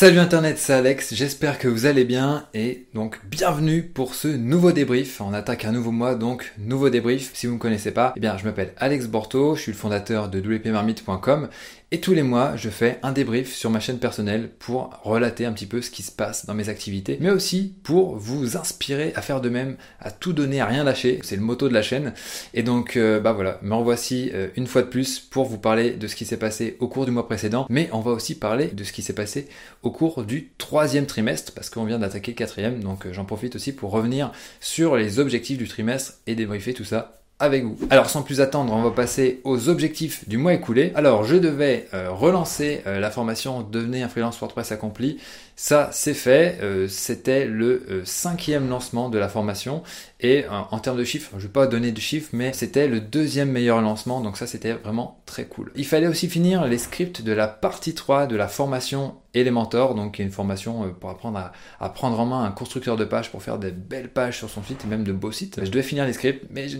Salut Internet, c'est Alex, j'espère que vous allez bien et donc bienvenue pour ce nouveau débrief. On attaque un nouveau mois, donc nouveau débrief. Si vous ne me connaissez pas, eh bien je m'appelle Alex Borto, je suis le fondateur de wpmarmite.com et tous les mois, je fais un débrief sur ma chaîne personnelle pour relater un petit peu ce qui se passe dans mes activités, mais aussi pour vous inspirer à faire de même, à tout donner, à rien lâcher. C'est le motto de la chaîne. Et donc, euh, bah voilà, me revoici euh, une fois de plus pour vous parler de ce qui s'est passé au cours du mois précédent, mais on va aussi parler de ce qui s'est passé au cours du troisième trimestre, parce qu'on vient d'attaquer le quatrième, donc euh, j'en profite aussi pour revenir sur les objectifs du trimestre et débriefer tout ça avec vous. Alors sans plus attendre, on va passer aux objectifs du mois écoulé. Alors je devais euh, relancer euh, la formation Devenez un freelance WordPress accompli. Ça c'est fait. Euh, c'était le cinquième lancement de la formation et en termes de chiffres, je vais pas donner de chiffres, mais c'était le deuxième meilleur lancement. Donc ça c'était vraiment très cool. Il fallait aussi finir les scripts de la partie 3 de la formation Elementor, donc une formation pour apprendre à, prendre en main un constructeur de pages pour faire des belles pages sur son site et même de beaux sites. Je devais finir les scripts, mais je,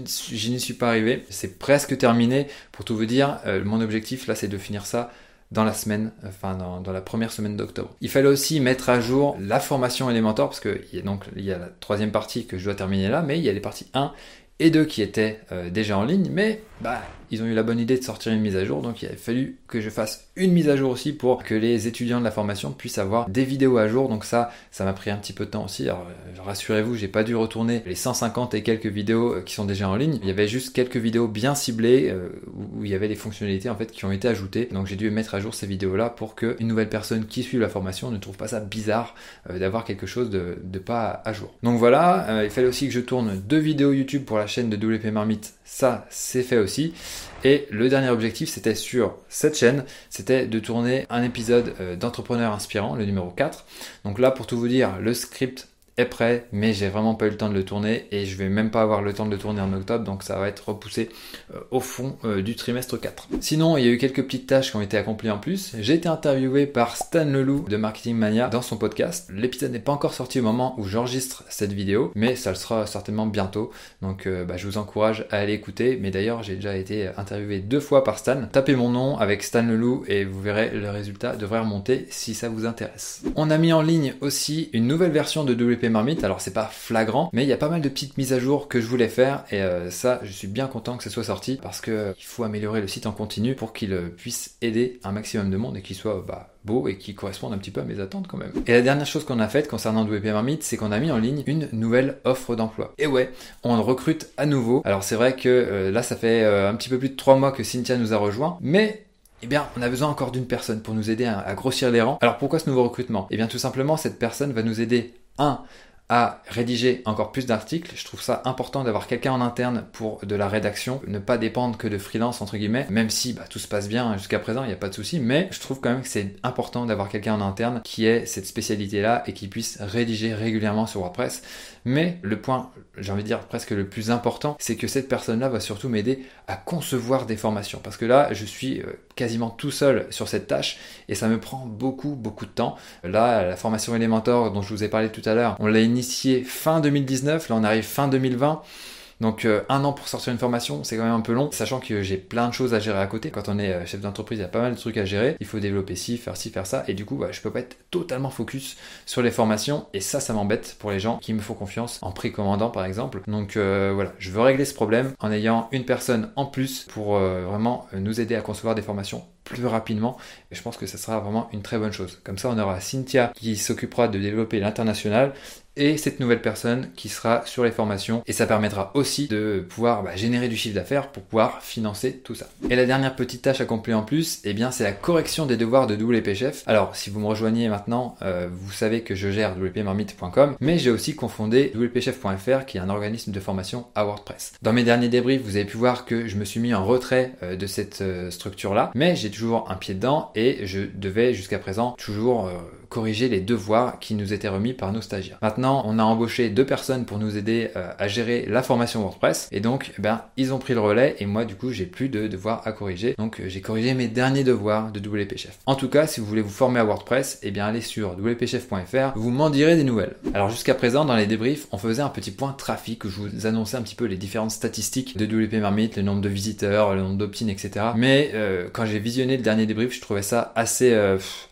n'y suis pas arrivé. C'est presque terminé. Pour tout vous dire, euh, mon objectif là, c'est de finir ça dans la première semaine d'octobre. Il fallait aussi mettre à jour la formation Elementor parce que donc il y a la troisième partie que je dois terminer là, mais il y a les parties 1 et 2 qui étaient euh, déjà en ligne, mais bah ils ont eu la bonne idée de sortir une mise à jour, donc il a fallu que je fasse une mise à jour aussi pour que les étudiants de la formation puissent avoir des vidéos à jour. Donc ça, ça m'a pris un petit peu de temps aussi. Alors euh, rassurez-vous, j'ai pas dû retourner les 150 et quelques vidéos euh, qui sont déjà en ligne. Il y avait juste quelques vidéos bien ciblées euh, où il y avait des fonctionnalités en fait qui ont été ajoutées. Donc j'ai dû mettre à jour ces vidéos-là pour qu'une nouvelle personne qui suit la formation ne trouve pas ça bizarre d'avoir quelque chose de, pas à jour. Donc voilà, il fallait aussi que je tourne deux vidéos YouTube pour la chaîne de WP Marmite. Ça, c'est fait aussi. Et le dernier objectif, c'était sur cette chaîne, c'était de tourner un épisode euh, d'entrepreneur inspirant, le numéro 4. Donc là, pour tout vous dire, le script est prêt, mais j'ai vraiment pas eu le temps de le tourner et je vais même pas avoir le temps de le tourner en octobre, donc ça va être repoussé euh, au fond euh, du trimestre 4. Sinon, il y a eu quelques petites tâches qui ont été accomplies en plus. J'ai été interviewé par Stan Leloup de Marketing Mania dans son podcast. L'épisode n'est pas encore sorti au moment où j'enregistre cette vidéo, mais ça le sera certainement bientôt. Donc euh, bah, je vous encourage à aller écouter. Mais d'ailleurs, j'ai déjà été interviewé deux fois par Stan. Tapez mon nom avec Stan Leloup et vous verrez le résultat devrait remonter si ça vous intéresse. On a mis en ligne aussi une nouvelle version de WP Marmite. Alors c'est pas flagrant, mais il y a pas mal de petites mises à jour que je voulais faire et euh, ça, je suis bien content que ce soit sorti parce que euh, il faut améliorer le site en continu pour qu'il euh, puisse aider un maximum de monde et qu'il soit bah, beau et qui corresponde un petit peu à mes attentes quand même. Et la dernière chose qu'on a faite concernant WP Marmite, c'est qu'on a mis en ligne une nouvelle offre d'emploi. Et ouais, on recrute à nouveau. Alors c'est vrai que là, ça fait un petit peu plus de trois mois que Cynthia nous a rejoint, mais eh bien, on a besoin encore d'une personne pour nous aider à, à, grossir les rangs. Alors pourquoi ce nouveau recrutement? Eh bien, tout simplement, cette personne va nous aider, un, à rédiger encore plus d'articles. Je trouve ça important d'avoir quelqu'un en interne pour de la rédaction, ne pas dépendre que de freelance entre guillemets, même si bah, tout se passe bien jusqu'à présent, il n'y a pas de souci, mais je trouve quand même que c'est important d'avoir quelqu'un en interne qui ait cette spécialité-là et qui puisse rédiger régulièrement sur WordPress. Mais le point, j'ai envie de dire presque le plus important, c'est que cette personne-là va surtout m'aider à concevoir des formations. Parce que là, je suis euh, quasiment tout seul sur cette tâche et ça me prend beaucoup, beaucoup de temps. Là, la formation Elementor dont je vous ai parlé tout à l'heure, on l'a initiée fin 2019, là on arrive fin 2020. Donc euh, un an pour sortir une formation, c'est quand même un peu long, sachant que j'ai plein de choses à gérer à côté. Quand on est euh, chef d'entreprise, il y a pas mal de trucs à gérer. Il faut développer ci, faire ci, faire ça, et du coup, bah, je peux pas être totalement focus sur les formations, et ça, ça m'embête pour les gens qui me font confiance en précommandant par exemple. Donc euh, voilà, je veux régler ce problème en ayant une personne en plus pour vraiment nous aider à concevoir des formations plus rapidement. Et je pense que ça sera vraiment une très bonne chose. Comme ça, on aura Cynthia qui s'occupera de développer l'international et cette nouvelle personne qui sera sur les formations et ça permettra aussi de pouvoir bah, générer du chiffre d'affaires pour pouvoir financer tout ça. Et la dernière petite tâche accomplie en plus, eh bien c'est la correction des devoirs de WP Chef. Alors si vous me rejoignez maintenant, euh, vous savez que je gère wpmarmite.com, mais j'ai aussi confondé wpchef.fr qui est un organisme de formation à WordPress. Dans mes derniers débriefs, vous avez pu voir que je me suis mis en retrait euh, de cette euh, structure là, mais j'ai un pied dedans et je devais jusqu'à présent toujours corriger les devoirs qui nous étaient remis par nos stagiaires. Maintenant, on a embauché deux personnes pour nous aider euh, à gérer la formation WordPress et donc eh ben ils ont pris le relais et moi du coup j'ai plus de devoirs à corriger. Donc euh, j'ai corrigé mes derniers devoirs de WP Chef. En tout cas, si vous voulez vous former à WordPress, eh bien allez sur wpchef.fr, vous m'en direz des nouvelles. Alors jusqu'à présent dans les débriefs, on faisait un petit point trafic où je vous annonçais un petit peu les différentes statistiques de WP Marmite, le nombre de visiteurs, le nombre d'opt-in, etc. Mais euh, quand j'ai visionné le dernier débrief, je trouvais ça assez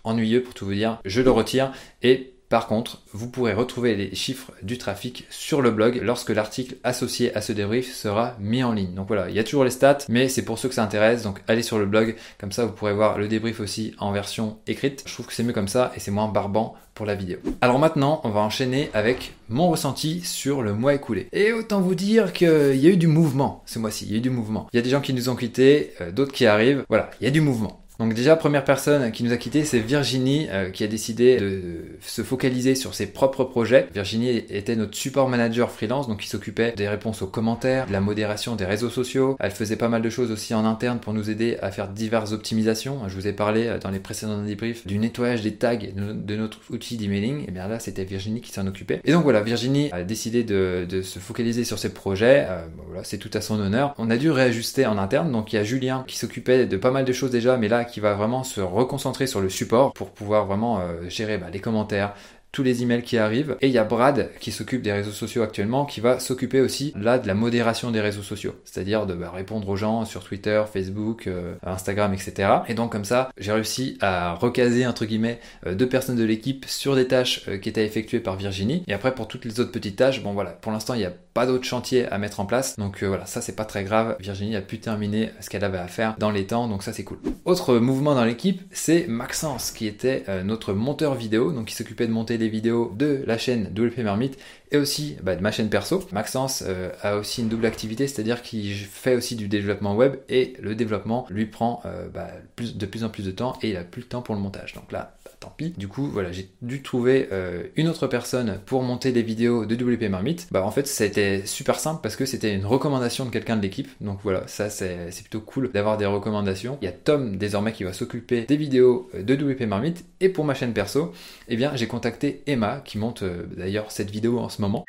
ennuyeux pour tout vous dire. Je le retire et par contre, vous pourrez retrouver les chiffres du trafic sur le blog lorsque l'article associé à ce débrief sera mis en ligne. Donc voilà, il y a toujours les stats, mais c'est pour ceux que ça intéresse, donc allez sur le blog, comme ça vous pourrez voir le débrief aussi en version écrite. Je trouve que c'est mieux comme ça et c'est moins barbant pour la vidéo. Alors maintenant, on va enchaîner avec mon ressenti sur le mois écoulé. Et autant vous dire qu'il y a eu du mouvement ce mois-ci, il y a eu du mouvement. Il y a des gens qui nous ont quittés, euh, d'autres qui arrivent, voilà, il y a du mouvement. Donc déjà, première personne qui nous a quitté, c'est Virginie euh, qui a décidé de se focaliser sur ses propres projets. Virginie était notre support manager freelance, donc qui s'occupait des réponses aux commentaires, de la modération des réseaux sociaux. Elle faisait pas mal de choses aussi en interne pour nous aider à faire diverses optimisations. Je vous ai parlé euh, dans les précédents débriefs du nettoyage des tags de notre outil d'emailing. Et bien là, c'était Virginie qui s'en occupait. Et donc voilà, Virginie a décidé de, se focaliser sur ses projets. Euh, voilà, c'est tout à son honneur. On a dû réajuster en interne. Donc il y a Julien qui s'occupait de pas mal de choses déjà, mais là qui va vraiment se reconcentrer sur le support pour pouvoir vraiment euh, gérer bah, les commentaires, les emails qui arrivent. Et il y a Brad qui s'occupe des réseaux sociaux actuellement, qui va s'occuper aussi là de la modération des réseaux sociaux, c'est-à-dire de bah, répondre aux gens sur Twitter, Facebook, euh, Instagram, etc. Et donc comme ça, j'ai réussi à recaser entre guillemets euh, deux personnes de l'équipe sur des tâches euh, qui étaient effectuées par Virginie. Et après pour toutes les autres petites tâches, bon voilà, pour l'instant il n'y a pas d'autres chantiers à mettre en place, donc voilà, ça c'est pas très grave. Virginie a pu terminer ce qu'elle avait à faire dans les temps, donc ça c'est cool. Autre mouvement dans l'équipe, c'est Maxence qui était notre monteur vidéo, donc qui s'occupait de monter vidéos de la chaîne WP Marmite et aussi bah, de ma chaîne perso. Maxence euh, a aussi une double activité, c'est-à-dire qu'il fait aussi du développement web et le développement lui prend euh, bah, de plus en plus de temps et il a plus le temps pour le montage. Donc là, tant pis. Du coup, voilà, j'ai dû trouver euh, une autre personne pour monter des vidéos de WP Marmite. Bah en fait, été super simple parce que c'était une recommandation de quelqu'un de l'équipe. Donc voilà, ça c'est plutôt cool d'avoir des recommandations. Il y a Tom désormais qui va s'occuper des vidéos de WP Marmite et pour ma chaîne perso, eh bien j'ai contacté Emma qui monte d'ailleurs cette vidéo en ce moment.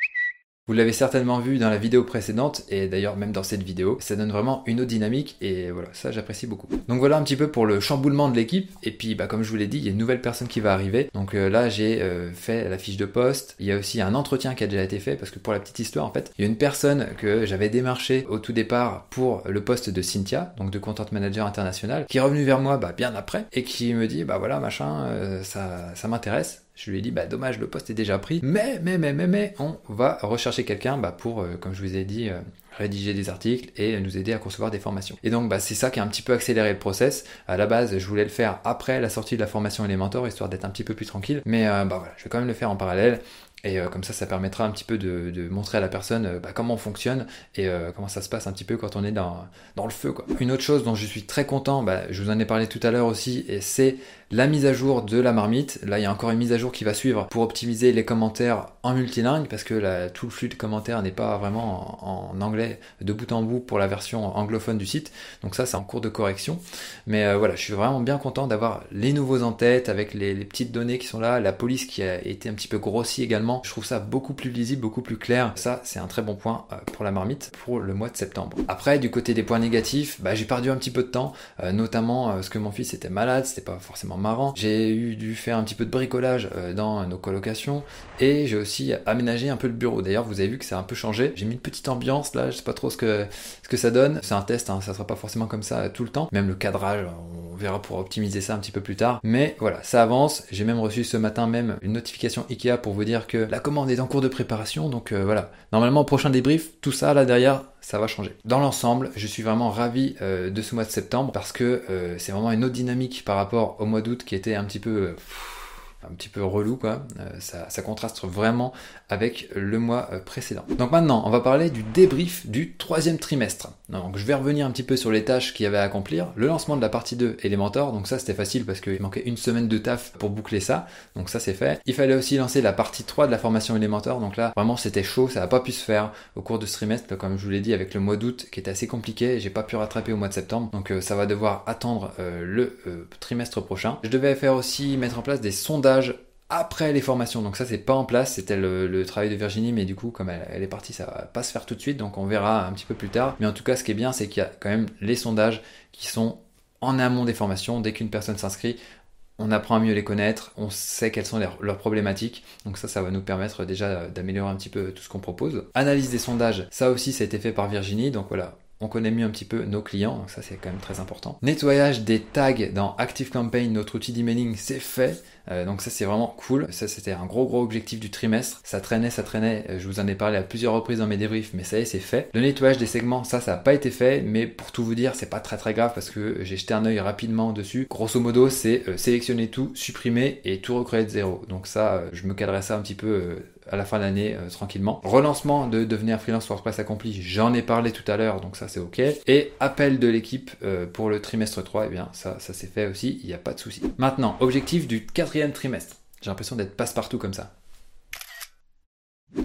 Vous l'avez certainement vu dans la vidéo précédente et d'ailleurs même dans cette vidéo, ça donne vraiment une autre dynamique et voilà, ça j'apprécie beaucoup. Donc voilà un petit peu pour le chamboulement de l'équipe et puis bah, comme je vous l'ai dit, il y a une nouvelle personne qui va arriver. Donc euh, là j'ai euh, fait la fiche de poste, il y a aussi un entretien qui a déjà été fait parce que pour la petite histoire en fait, il y a une personne que j'avais démarché au tout départ pour le poste de Cynthia, donc de content manager international, qui est revenu vers moi bah, bien après et qui me dit bah voilà machin, euh, ça, ça m'intéresse je lui ai dit, bah dommage, le poste est déjà pris, mais, mais, mais, mais, mais, on va rechercher quelqu'un bah, pour, euh, comme je vous ai dit, euh, rédiger des articles et nous aider à concevoir des formations. Et donc, bah, c'est ça qui a un petit peu accéléré le process. À la base, je voulais le faire après la sortie de la formation Elementor, histoire d'être un petit peu plus tranquille, mais euh, bah voilà, je vais quand même le faire en parallèle. Et comme ça, ça permettra un petit peu de, montrer à la personne bah, comment on fonctionne et comment ça se passe un petit peu quand on est dans, le feu. Une autre chose dont je suis très content, bah, je vous en ai parlé tout à l'heure aussi, et c'est la mise à jour de la marmite. Là, il y a encore une mise à jour qui va suivre pour optimiser les commentaires en multilingue parce que tout le flux de commentaires n'est pas vraiment en, anglais de bout en bout pour la version anglophone du site. Donc ça, c'est en cours de correction. Mais euh, voilà, je suis vraiment bien content d'avoir les nouveaux en tête avec les, petites données qui sont là, la police qui a été un petit peu grossie également. Je trouve ça beaucoup plus lisible, beaucoup plus clair. Ça, c'est un très bon point euh, pour la marmite pour le mois de septembre. Après, du côté des points négatifs, bah, j'ai perdu un petit peu de temps, euh, notamment parce que mon fils était malade, c'était pas forcément marrant. J'ai eu dû faire un petit peu de bricolage euh, dans nos colocations et j'ai aussi aménagé un peu le bureau. D'ailleurs, vous avez vu que ça a un peu changé. J'ai mis une petite ambiance là, je sais pas trop ce que, ça donne. C'est un test, hein, ça sera pas forcément comme ça tout le temps. Même le cadrage, verra pour optimiser ça un petit peu plus tard. Mais voilà, ça avance. J'ai même reçu ce matin même une notification Ikea pour vous dire que la commande est en cours de préparation. Donc euh, voilà, normalement au prochain débrief, tout ça là derrière, ça va changer. Dans l'ensemble, je suis vraiment ravi euh, de ce mois de septembre parce que euh, c'est vraiment une autre dynamique par rapport au mois d'août qui était un petit peu un petit peu relou quoi. Euh, ça, contraste vraiment avec le mois euh, précédent. Donc maintenant, on va parler du débrief du troisième trimestre. Donc je vais revenir un petit peu sur les tâches qu'il y avait à accomplir. Le lancement de la partie 2 Elementor, donc ça c'était facile parce qu'il manquait une semaine de taf pour boucler ça. Donc ça c'est fait. Il fallait aussi lancer la partie 3 de la formation Elementor. Donc là, vraiment c'était chaud, ça n'a pas pu se faire au cours de ce trimestre, comme je vous l'ai dit, avec le mois d'août qui était assez compliqué. J'ai pas pu rattraper au mois de septembre. Donc euh, ça va devoir attendre le trimestre prochain. Je devais faire aussi mettre en place des sondages après les formations. Donc ça c'est pas en place, c'était le, travail de Virginie, mais du coup comme elle, est partie, ça va pas se faire tout de suite, donc on verra un petit peu plus tard. Mais en tout cas ce qui est bien, c'est qu'il y a quand même les sondages qui sont en amont des formations. Dès qu'une personne s'inscrit, on apprend à mieux les connaître, on sait quelles sont leurs, problématiques, donc ça, ça va nous permettre déjà d'améliorer un petit peu tout ce qu'on propose. Analyse des sondages, ça aussi, ça a été fait par Virginie, donc voilà, on connaît mieux un petit peu nos clients, donc ça c'est quand même très important. Nettoyage des tags dans ActiveCampaign, notre outil d'emailing, c'est fait. Euh, donc ça c'est vraiment cool. Ça c'était un gros gros objectif du trimestre. Ça traînait, ça traînait. Euh, je vous en ai parlé à plusieurs reprises dans mes débriefs, mais ça y est c'est fait. Le nettoyage des segments, ça ça n'a pas été fait, mais pour tout vous dire, c'est pas très très grave parce que j'ai jeté un œil rapidement dessus. Grosso modo, c'est euh, sélectionner tout, supprimer et tout recréer de zéro. Donc ça, je me cadrerai ça un petit peu à la fin de l'année tranquillement. Relancement de devenir freelance WordPress accompli, j'en ai parlé tout à l'heure, donc ça c'est ok. Et appel de l'équipe pour le trimestre 3, et eh bien ça, ça s'est fait aussi, il n'y a pas de souci. Maintenant, objectif du quatrième trimestre. J'ai l'impression d'être passe-partout comme ça.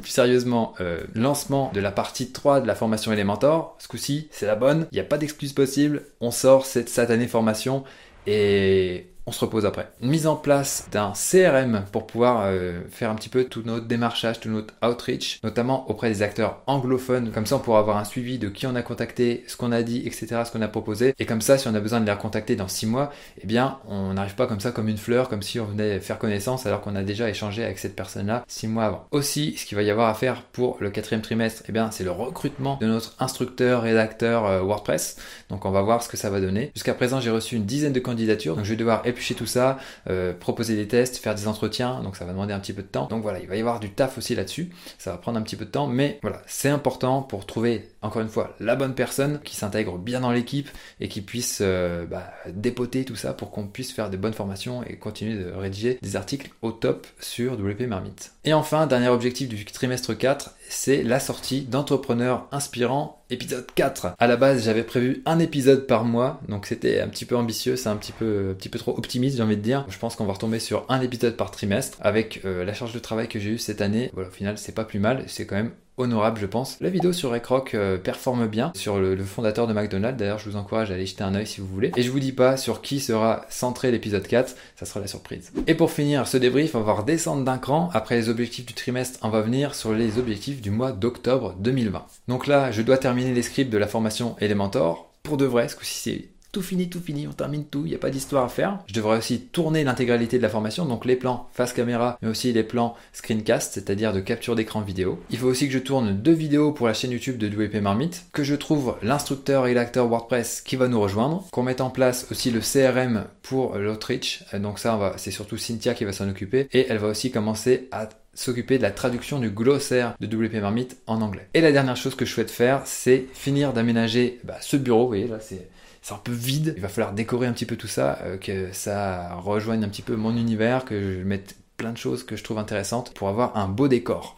Sérieusement, euh, lancement de la partie 3 de la formation Elementor. Ce coup-ci, c'est la bonne. Il n'y a pas d'excuse possible. On sort cette satanée formation et on se repose après. mise en place d'un CRM pour pouvoir euh, faire un petit peu tout notre démarchage, tout notre outreach, notamment auprès des acteurs anglophones. Comme ça, on pourra avoir un suivi de qui on a contacté, ce qu'on a dit, etc., ce qu'on a proposé. Et comme ça, si on a besoin de les recontacter dans six mois, eh bien, on n'arrive pas comme ça, comme une fleur, comme si on venait faire connaissance alors qu'on a déjà échangé avec cette personne-là six mois avant. Aussi, ce qu'il va y avoir à faire pour le quatrième trimestre, eh bien, c'est le recrutement de notre instructeur, rédacteur euh, WordPress. Donc, on va voir ce que ça va donner. Jusqu'à présent, j'ai reçu une dizaine de candidatures. Donc, je vais devoir éplucher tout ça, euh, proposer des tests, faire des entretiens, donc ça va demander un petit peu de temps. Donc voilà, il va y avoir du taf aussi là-dessus, ça va prendre un petit peu de temps, mais voilà, c'est important pour trouver encore une fois la bonne personne qui s'intègre bien dans l'équipe et qui puisse euh, bah, dépoter tout ça pour qu'on puisse faire des bonnes formations et continuer de rédiger des articles au top sur WP Marmite. Et enfin, dernier objectif du trimestre 4, c'est la sortie d'Entrepreneurs Inspirants épisode 4. À la base, j'avais prévu un épisode par mois, donc c'était un petit peu ambitieux, c'est un petit peu, un petit peu trop optimiste, j'ai envie de dire. Je pense qu'on va retomber sur un épisode par trimestre avec euh, la charge de travail que j'ai eue cette année. Au final, c'est pas plus mal, c'est quand même honorable, je pense. La vidéo sur Ekrock euh, performe bien sur le, fondateur de McDonald's. D'ailleurs, je vous encourage à aller jeter un oeil si vous voulez. Et je vous dis pas sur qui sera centré l'épisode 4, ça sera la surprise. Et pour finir ce débrief, on va redescendre d'un cran. Après les objectifs du trimestre, on va venir sur les objectifs du mois d'octobre 2020. Donc là, je dois terminer les scripts de la formation Elementor. Pour de vrai, ce coup-ci c'est tout fini, tout fini, on termine tout, il n'y a pas d'histoire à faire. Je devrais aussi tourner l'intégralité de la formation, donc les plans face caméra, mais aussi les plans screencast, c'est-à-dire de capture d'écran vidéo. Il faut aussi que je tourne deux vidéos pour la chaîne YouTube de WP Marmite, que je trouve l'instructeur et l'acteur WordPress qui va nous rejoindre, qu'on mette en place aussi le CRM pour l'Outreach, donc ça c'est surtout Cynthia qui va s'en occuper, et elle va aussi commencer à s'occuper de la traduction du glossaire de WP Marmite en anglais. Et la dernière chose que je souhaite faire, c'est finir d'aménager bah, ce bureau, vous voyez là c'est c'est un peu vide. Il va falloir décorer un petit peu tout ça, euh, que ça rejoigne un petit peu mon univers, que je mette plein de choses que je trouve intéressantes pour avoir un beau décor.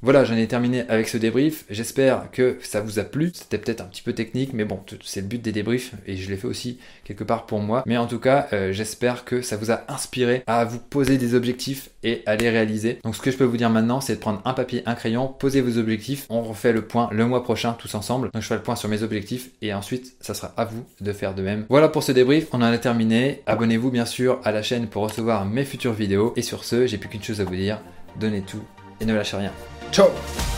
Voilà, j'en ai terminé avec ce débrief. J'espère que ça vous a plu. C'était peut-être un petit peu technique, mais bon, c'est le but des débriefs et je l'ai fait aussi quelque part pour moi. Mais en tout cas, euh, j'espère que ça vous a inspiré à vous poser des objectifs et à les réaliser. Donc ce que je peux vous dire maintenant, c'est de prendre un papier, un crayon, poser vos objectifs. On refait le point le mois prochain tous ensemble. Donc je fais le point sur mes objectifs et ensuite, ça sera à vous de faire de même. Voilà pour ce débrief, on en a terminé. Abonnez-vous bien sûr à la chaîne pour recevoir mes futures vidéos. Et sur ce, j'ai plus qu'une chose à vous dire, donnez tout et ne lâchez rien. Chao.